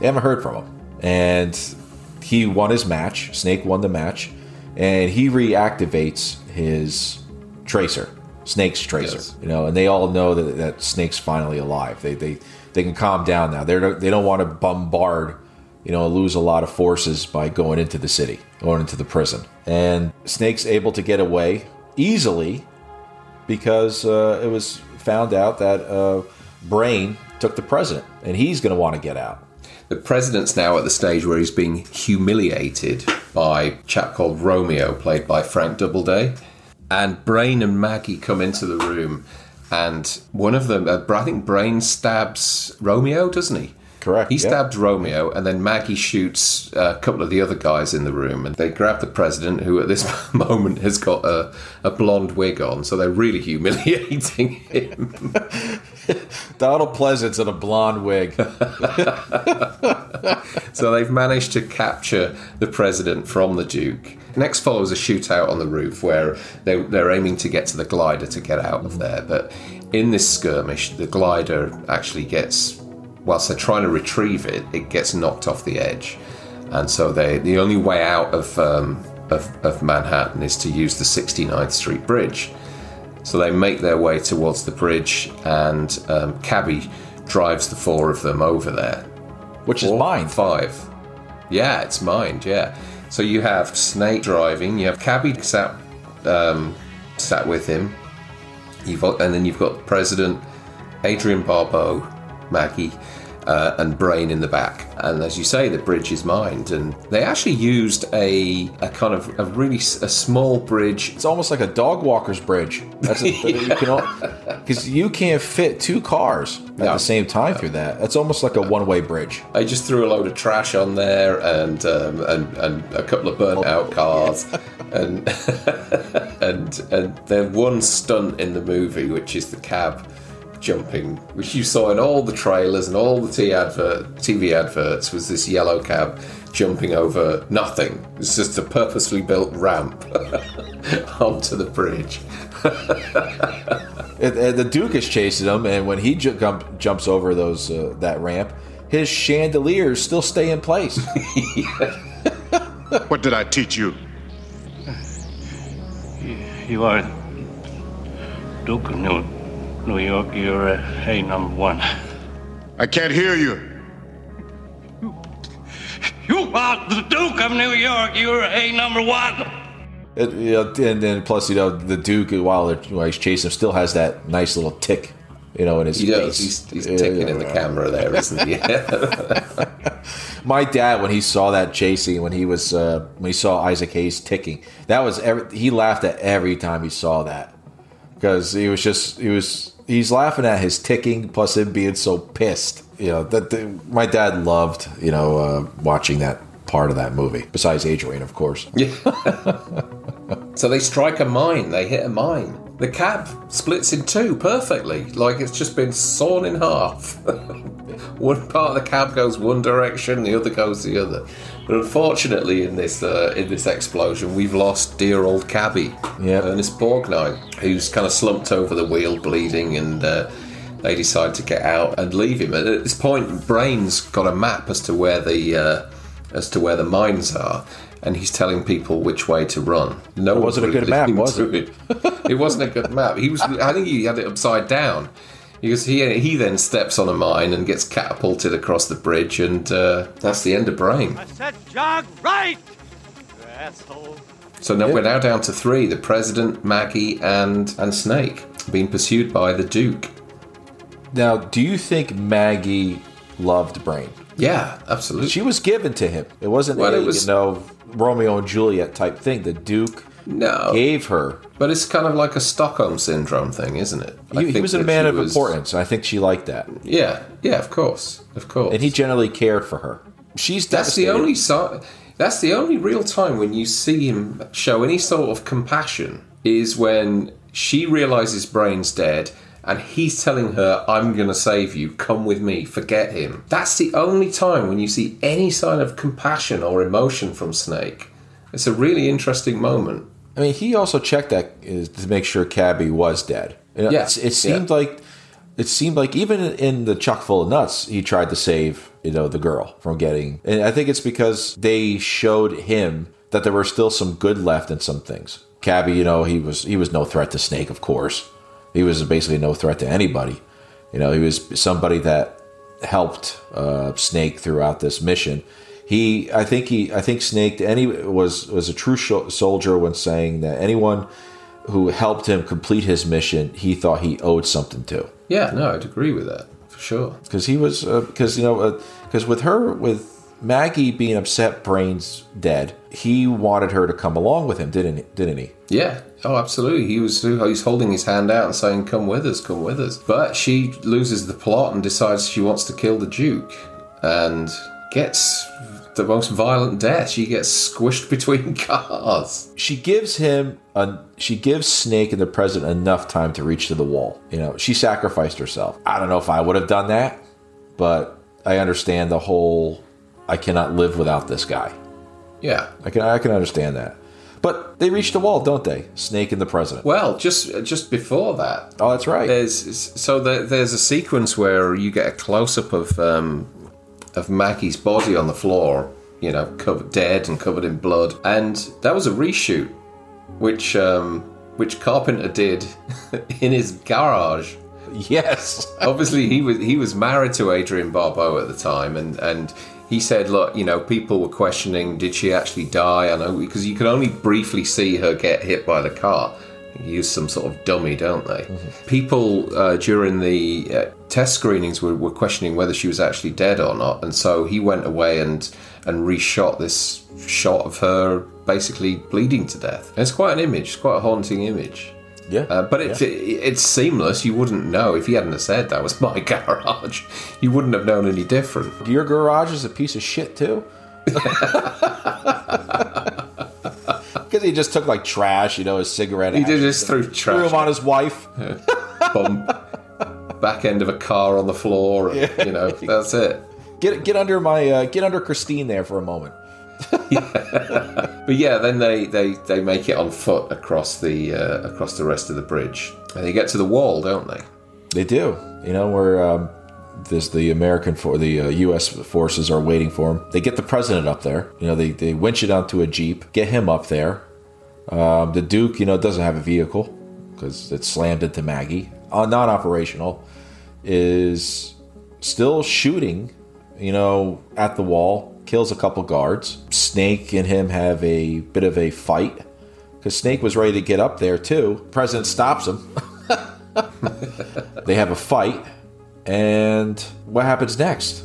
They haven't heard from him, and he won his match. Snake won the match, and he reactivates his tracer, Snake's tracer. Yes. You know, and they all know that, that Snake's finally alive. They they they can calm down now. They don't they don't want to bombard you know, lose a lot of forces by going into the city, going into the prison. And Snake's able to get away easily because uh, it was found out that uh, Brain took the president, and he's going to want to get out. The president's now at the stage where he's being humiliated by a chap called Romeo, played by Frank Doubleday. And Brain and Maggie come into the room, and one of them, uh, I think Brain stabs Romeo, doesn't he? Correct. He yeah. stabs Romeo, and then Maggie shoots a couple of the other guys in the room, and they grab the president, who at this moment has got a, a blonde wig on, so they're really humiliating him. Donald Pleasence in a blonde wig. so they've managed to capture the president from the Duke. Next follows a shootout on the roof where they, they're aiming to get to the glider to get out of there. But in this skirmish, the glider actually gets, whilst they're trying to retrieve it, it gets knocked off the edge. And so they, the only way out of, um, of, of Manhattan is to use the 69th Street Bridge. So they make their way towards the bridge, and um, Cabby drives the four of them over there. Which is Four? mine. Five. Yeah, it's mine, yeah. So you have Snake driving, you have Cabby sat, um, sat with him, you've and then you've got President Adrienne Barbeau, Maggie, uh, and Brain in the back. And as you say, the bridge is mined, and they actually used a, a kind of a really s- a small bridge. It's almost like a dog walker's bridge. That's a, you can because you can't fit two cars at No. the same time through that. That's almost like a one-way bridge. I just threw a load of trash on there and um, and, and a couple of burnt out cars and and and there's one stunt in the movie which is the cab jumping, which you saw in all the trailers and all the T advert, TV adverts, was this yellow cab jumping over nothing. It's just a purposely built ramp onto the bridge. And- and the Duke is chasing him, and when he ju- jump, jumps over those uh, that ramp, his chandeliers still stay in place. What did I teach you? You are Duke of New, New York. You're uh, A number one. I can't hear you. You are the Duke of New York. You're A number one. It, you know, and then plus, you know, the Duke while, while he's chasing him still has that nice little tick, you know, in his He face. does. He's, he's Yeah, ticking in yeah. the camera there, isn't he? My dad, when he saw that chasing, when he was uh, when he saw Isaac Hayes ticking, that was every, he laughed at every time he saw that because he was just he was he's laughing at his ticking plus him being so pissed. You know that the, my dad loved you know uh, watching that part of that movie. Besides Adrienne, of course. Yeah. So they strike a mine, they hit a mine. The cab splits in two perfectly, like it's just been sawn in half. one part of the cab goes one direction, the other goes the other. But unfortunately, in this uh, in this explosion, we've lost dear old cabby, Yep. Ernest Borgnine, who's kind of slumped over the wheel, bleeding, and uh, they decide to get out and leave him. And at this point, Brain's got a map as to where the uh, as to where the mines are, and he's telling people which way to run. No, It wasn't a good map, was it. it wasn't a good map. He was. I think he had it upside down. Because he he then steps on a mine and gets catapulted across the bridge, and uh, that's the end of Brain. I said jog right! You asshole. So now we're now down to three: the President, Maggie, and and Snake, being pursued by the Duke. Now, do you think Maggie loved Brain? Yeah, absolutely. She was given to him. It wasn't Well, a it was- you know Romeo and Juliet type thing. The Duke No, gave her. but it's kind of like a Stockholm syndrome thing, isn't it? I He, he was a man of was- importance. and I think she liked that, Yeah, yeah, of course, of course. and he generally cared for her. She's That's the only si- That's the only real time when you see him show any sort of compassion is when she realizes Brain's dead and he's telling her, "I'm going to save you. Come with me. Forget him." That's the only time when you see any sign of compassion or emotion from Snake. It's a really interesting moment. I mean, he also checked that is to make sure Cabby was dead. You know, Yeah, it seemed like it seemed like even in the Chock full o'Nuts, he tried to save you know the girl from getting. And I think it's because they showed him that there were still some good left in some things. Cabby, you know, he was he was no threat to Snake, of course. He was basically no threat to anybody. You know, he was somebody that helped uh, Snake throughout this mission. He, I think he, I think Snake any was was a true sho- soldier when saying that anyone who helped him complete his mission, he thought he owed something to. Yeah, no, I'd agree with that for sure. because he was uh, because you know uh, because with her with Maggie being upset, brains dead, he wanted her to come along with him, didn't he? Didn't he? Yeah. Oh, absolutely. He was he's holding his hand out and saying, "Come with us, come with us." But she loses the plot and decides she wants to kill the Duke, and gets the most violent death. She gets squished between cars. She gives him a she gives Snake and the president enough time to reach to the wall. You know, she sacrificed herself. I don't know if I would have done that, but I understand the whole I cannot live without this guy. Yeah. I can I can understand that. But they reach the wall, don't they? Snake and the president. Well, just just before that, Oh, that's right. there's so there, there's a sequence where you get a close up of um, of Maggie's body on the floor, you know, covered dead and covered in blood, and that was a reshoot, which um, which Carpenter did in his garage. Yes. Obviously, he was he was married to Adrienne Barbeau at the time, and and he said, look, you know, people were questioning, did she actually die? I know because you can only briefly see her get hit by the car. Use some sort of dummy, don't they? People uh, during the uh, test screenings were, were questioning whether she was actually dead or not, and so he went away and and reshot this shot of her basically bleeding to death. And it's quite an image, it's quite a haunting image. Yeah. Uh, but it's it's seamless. You wouldn't know if he hadn't said that was my garage. You wouldn't have known any different. Your garage is a piece of shit too. Because he just took like trash, you know, his cigarette. He did just threw Threw him on his wife. bump, back end of a car on the floor. And, You know, that's it. Get get under my uh, get under Christine there for a moment. But yeah, then they, they, they make it on foot across the uh, across the rest of the bridge, and they get to the wall, don't they? They do, you know, where um, this the American for the uh, U.S. forces are waiting for him. They get the president up there. You know, they they winch it onto a jeep, get him up there. Um, the Duke, you know, doesn't have a vehicle because it's slammed into Maggie. Uh, non-operational is still shooting, you know, at the wall. Kills a couple guards. Snake and him have a bit of a fight because Snake was ready to get up there too. President stops him. they have a fight, and what happens next?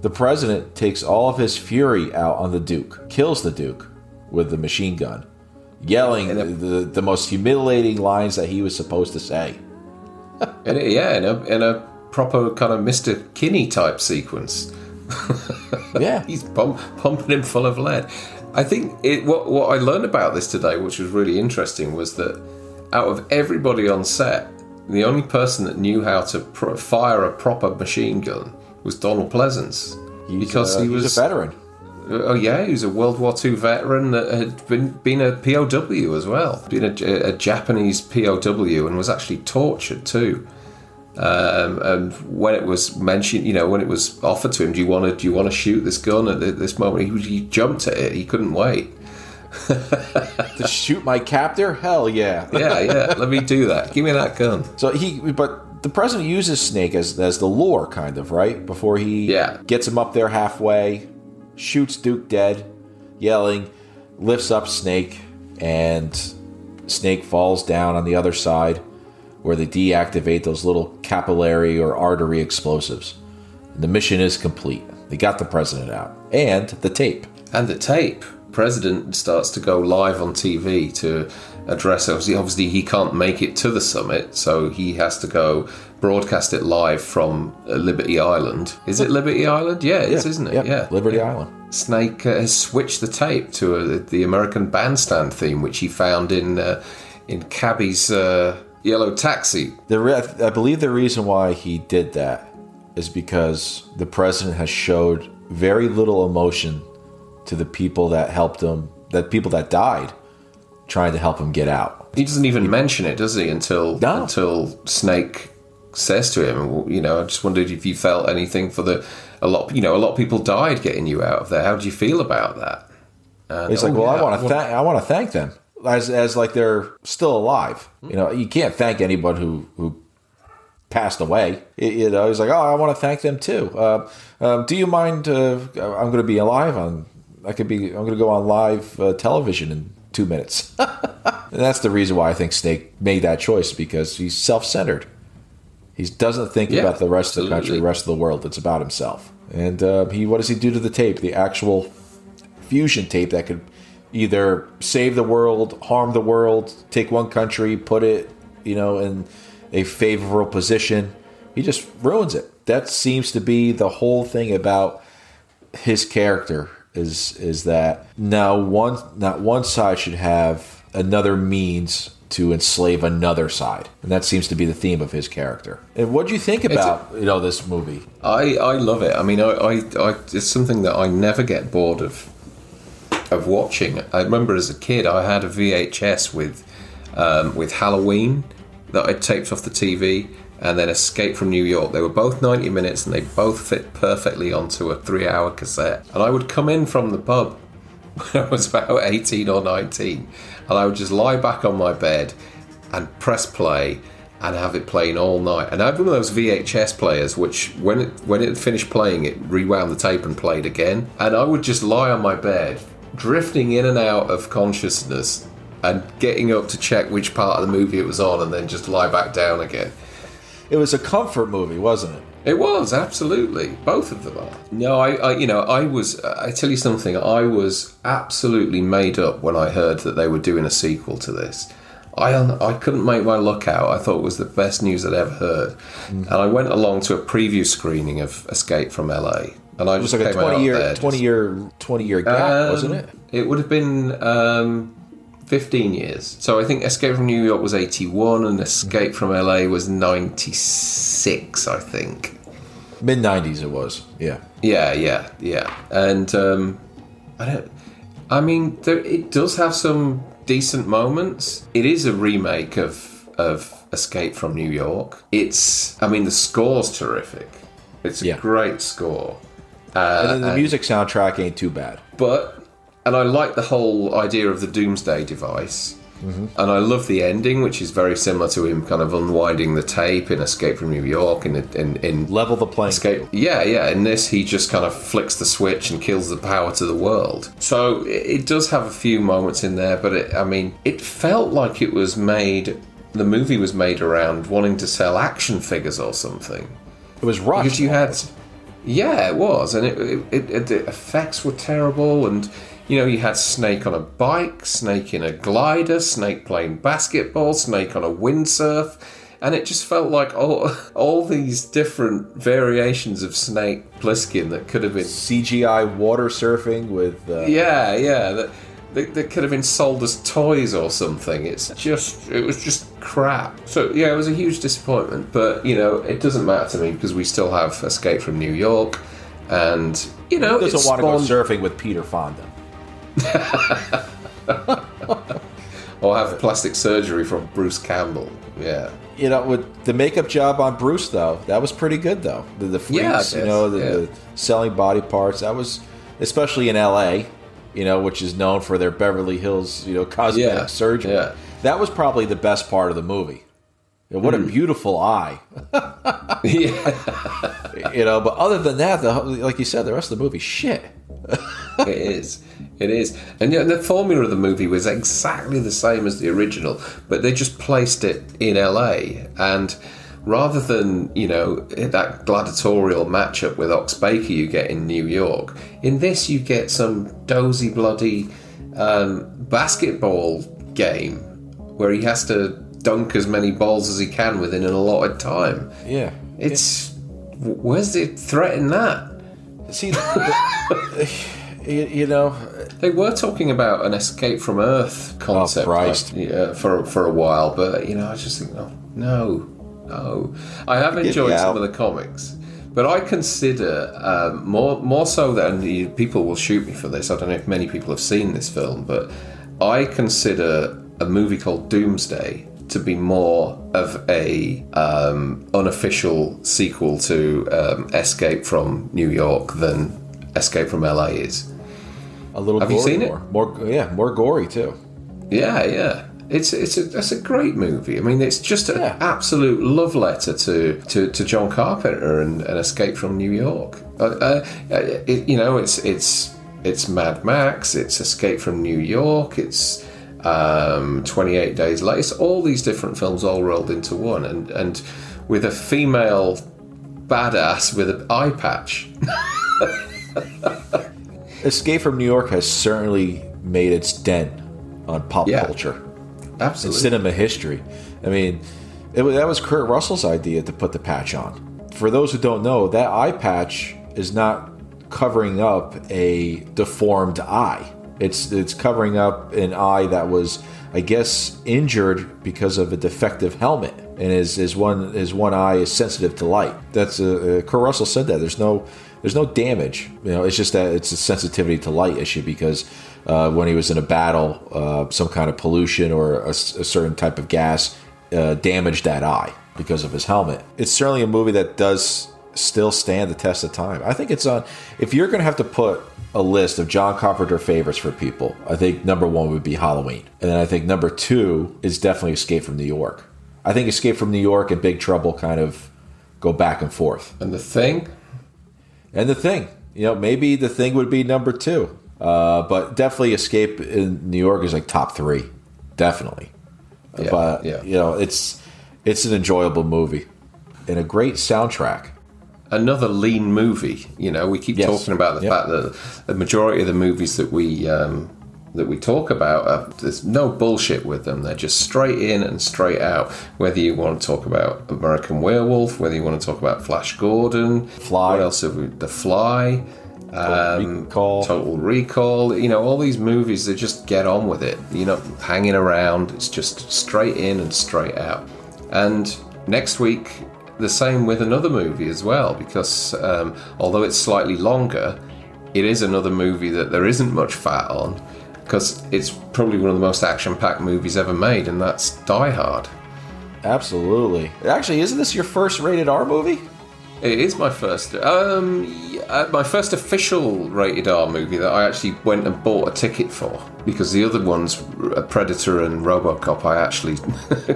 The president takes all of his fury out on the Duke, kills the Duke with the machine gun, yelling the, the, the most humiliating lines that he was supposed to say. And it, yeah, in a in a proper kind of Mister Kinney type sequence. Yeah. He's pump, pumping him full of lead. I think it, what what I learned about this today, which was really interesting, was that out of everybody on set, the only person that knew how to pro- fire a proper machine gun was Donald Pleasence, because Uh, he he's was a veteran. Oh yeah, he was a World War II veteran that had been been a POW as well, been a, a Japanese POW and was actually tortured too. Um, and when it was mentioned, you know, when it was offered to him, do you want to do you want to shoot this gun at this moment? He, he jumped at it. He couldn't wait. to shoot my captor? Hell yeah. Yeah, yeah. let me do that. Give me that gun. So he, but the president uses Snake as as the lure, kind of right before he Yeah. gets him up there halfway, shoots Duke dead, yelling, lifts up Snake, and Snake falls down on the other side, where they deactivate those little capillary or artery explosives. And the mission is complete. They got the president out and the tape. And the tape. President starts to go live on TV to address. Obviously, obviously, he can't make it to the summit, so he has to go broadcast it live from uh, Liberty Island. Is it Liberty Island? Yeah, it is, isn't it? Yep, Yeah. Liberty Island. Snake uh, has switched the tape to uh, the American Bandstand theme, which he found in uh, in Cabby's uh, Yellow Taxi. The re- I believe the reason why he did that is because the president has showed very little emotion to the people that helped him, that people that died, trying to help him get out. He doesn't even mention it, does he? Until No. until Snake says to him, you know, I just wondered if you felt anything for the a lot. You know, a lot of people died getting you out of there. How do you feel about that? And, He's like, oh, well, yeah, I want to thank, I want to thank them as as like they're still alive. You know, you can't thank anyone who who passed away. You know, he's like, oh, I want to thank them too. Uh, um, do you mind? Uh, I'm going to be alive on. I could be. I'm going to go on live uh, television in two minutes. and that's the reason why I think Snake made that choice because he's self-centered. He doesn't think Yeah, about the rest of the country, the rest of the world. It's about himself. And uh, he, what does he do to the tape? The actual fusion tape that could either save the world, harm the world, take one country, put it, you know, in a favorable position. He just ruins it. That seems to be the whole thing about his character is is that now one not one side should have another means to enslave another side. And that seems to be the theme of his character. And what do you think about, you know, this movie? I, I love it. I mean, I, I, I, it's something that I never get bored of of watching. I remember as a kid, I had a VHS with um, with Halloween that I taped off the TV, and then Escape from New York. They were both ninety minutes, and they both fit perfectly onto a three-hour cassette. And I would come in from the pub when I was about eighteen or nineteen, and I would just lie back on my bed and press play and have it playing all night. And I had one of those VHS players, which when it when it finished playing, it rewound the tape and played again. And I would just lie on my bed, drifting in and out of consciousness, and getting up to check which part of the movie it was on, and then just lie back down again. It was a comfort movie, wasn't it? It was absolutely both of them are. No, I, I, you know, I was. I tell you something. I was absolutely made up when I heard that they were doing a sequel to this. I, I couldn't make my luck out. I thought it was the best news I'd ever heard, and I went along to a preview screening of Escape from LA, and I It was just like a 20 year, there 20 year, 20 year gap, um, wasn't it? It would have been um, 15 years. So I think Escape from New York was 81 and Escape from LA was 96, I think. Mid 90s it was. Yeah. Yeah, yeah, yeah. And um, I don't. I mean, there, it does have some decent moments. It is a remake of of Escape from New York. It's. I mean, the score's terrific. It's a Yeah. great score. Uh, and then the and- music soundtrack ain't too bad. but and I like the whole idea of the doomsday device. Mm-hmm. And I love the ending, which is very similar to him kind of unwinding the tape in Escape from New York. In in, in Level the playing Escape, yeah, yeah. In this, he just kind of flicks the switch and kills the power to the world. So it, it does have a few moments in there, but it, I mean, it felt like it was made. The movie was made around wanting to sell action figures or something. It was rushed. Because you had, yeah, it was, and it, it, it, it the effects were terrible, and you know you had Snake on a bike, Snake in a glider, Snake playing basketball, Snake on a windsurf, and it just felt like all all these different variations of Snake Plissken that could have been CGI water surfing with. Uh, yeah, yeah. That, that, that could have been sold as toys or something. It's just, it was just crap. So yeah, it was a huge disappointment. But you know, it doesn't matter to me because we still have Escape from New York, and you know, it doesn't want to go surfing with Peter Fonda? Or have plastic surgery from Bruce Campbell. Yeah. You know, with the makeup job on Bruce, though, that was pretty good, though. The, the freaks, Yeah, you know, the, yeah. the selling body parts, that was, especially in LA, you know, which is known for their Beverly Hills, you know, cosmetic Yeah, surgery. yeah. That was probably the best part of the movie. And What a beautiful eye. yeah, you know, but other than that, the, like you said, the rest of the movie, shit. it is. It is. And yeah, the formula of the movie was exactly the same as the original, but they just placed it in LA. And rather than, you know, that gladiatorial matchup with Ox Baker you get in New York, in this you get some dozy, bloody um, basketball game where he has to dunk as many balls as he can within an allotted time. Yeah. It's. Where's the threat in that? See, you, know, They were talking about an escape from Earth concept Oh, yeah, for for a while, but you know, I just think, oh, no, no. I have enjoyed some of the comics, but I consider um, more more so than people will shoot me for this. I don't know if many people have seen this film, but I consider a movie called Doomsday to be more of a um, unofficial sequel to um, Escape from New York than Escape from LA is. a little Have you seen it? more. More, yeah, more gory, too. Yeah, yeah. It's it's a that's a great movie. I mean, it's just an Yeah. absolute love letter to, to, to John Carpenter and, and Escape from New York. Uh, uh, it, you know, it's it's it's Mad Max. It's Escape from New York. It's um, Twenty Eight Days Later. All these different films all rolled into one, and and with a female badass with an eye patch. Escape from New York has certainly made its dent on pop Yeah. culture and Absolutely. cinema history. I mean, it, that was Kurt Russell's idea to put the patch on. For those who don't know, that eye patch is not covering up a deformed eye. It's it's covering up an eye that was, I guess, injured because of a defective helmet, and his, his one his one eye is sensitive to light. That's uh, uh, Kurt Russell said that there's no there's no damage. You know, it's just that it's a sensitivity to light issue because uh, when he was in a battle, uh, some kind of pollution or a certain type of gas uh, damaged that eye because of his helmet. It's certainly a movie that does still stand the test of time. I think it's on. If you're going to have to put a list of John Carpenter favorites for people, I think number one would be Halloween, and then I think number two is definitely Escape from New York. I think Escape from New York and Big Trouble kind of go back and forth. and the thing, And the thing, you know, maybe the thing would be number two, uh, but definitely Escape in New York is like top three, definitely. Yeah, but yeah. you know, it's it's an enjoyable movie and a great soundtrack. Another lean movie. You know, we keep Yes. talking about the Yep. fact that the majority of the movies that we um, that we talk about, are, there's no bullshit with them. They're just straight in and straight out. Whether you want to talk about American Werewolf, whether you want to talk about Flash Gordon, Fly. what else have we? The Fly. Um, Recall. Total Recall, you know, all these movies, they just get on with it. You're not hanging around, it's just straight in and straight out. And next week, the same with another movie as well, because um, although it's slightly longer, it is another movie that there isn't much fat on, because it's probably one of the most action packed movies ever made, and that's Die Hard. Absolutely. Actually, isn't this your first rated R movie? It is my first, um, my first official rated R movie that I actually went and bought a ticket for because the other ones, uh, Predator and RoboCop, I actually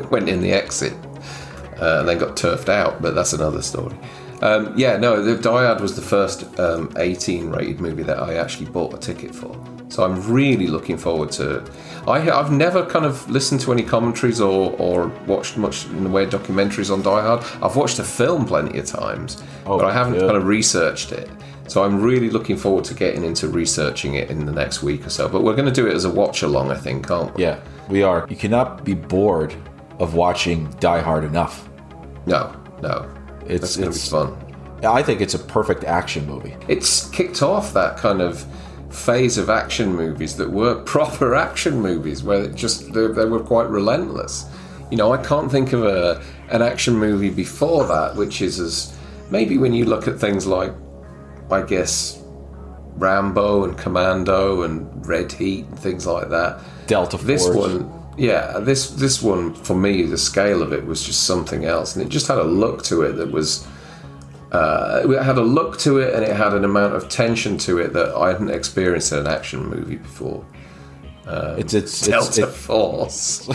went in the exit uh, and then got turfed out. But that's another story. Um, yeah, no, the Die Hard was the first um, 18 rated movie that I actually bought a ticket for. So I'm really looking forward to. I, I've never kind of listened to any commentaries or, or watched much in the way of documentaries on Die Hard. I've watched the film plenty of times, Oh, but I haven't good. kind of researched it. So I'm really looking forward to getting into researching it in the next week or so. But we're going to do it as a watch along, I think, aren't we? Yeah, we are. You cannot be bored of watching Die Hard enough. No, no. It's That's going to be it's fun. I think it's a perfect action movie. it's kicked off that kind of phase of action movies that were proper action movies where it just they, they were quite relentless you know i can't think of a an action movie before that which is as maybe when you look at things like i guess rambo and commando and red heat and things like that Delta Force. this one yeah this this one for me the scale of it was just something else and it just had a look to it that was uh, it had a look to it and it had an amount of tension to it that I hadn't experienced in an action movie before. It's it's, it's Delta it- Force.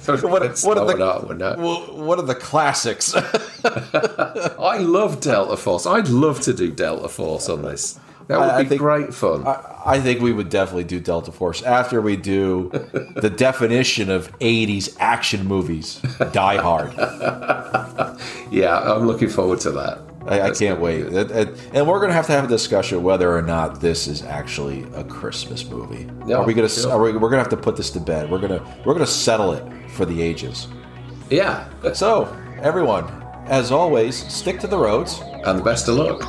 so What- what are the- what I would know. well, one of the classics. I love Delta Force. I'd love to do Delta Force on this. That would I- I be think- great fun. I, I think we would definitely do Delta Force after we do the definition of 80s action movies, Die Hard. yeah, I'm looking forward to that. I, I can't wait. And, we're going to have to have a discussion whether or not this is actually a Christmas movie. Yeah, are we going to? sure. Are we, we're going to have to put this to bed. We're going to we're going to settle it for the ages. Yeah, So, everyone, as always, stick to the roads. and the best of luck.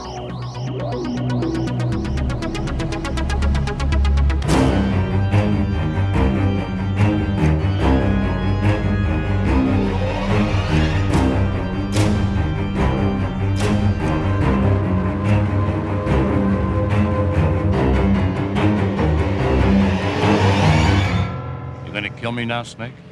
You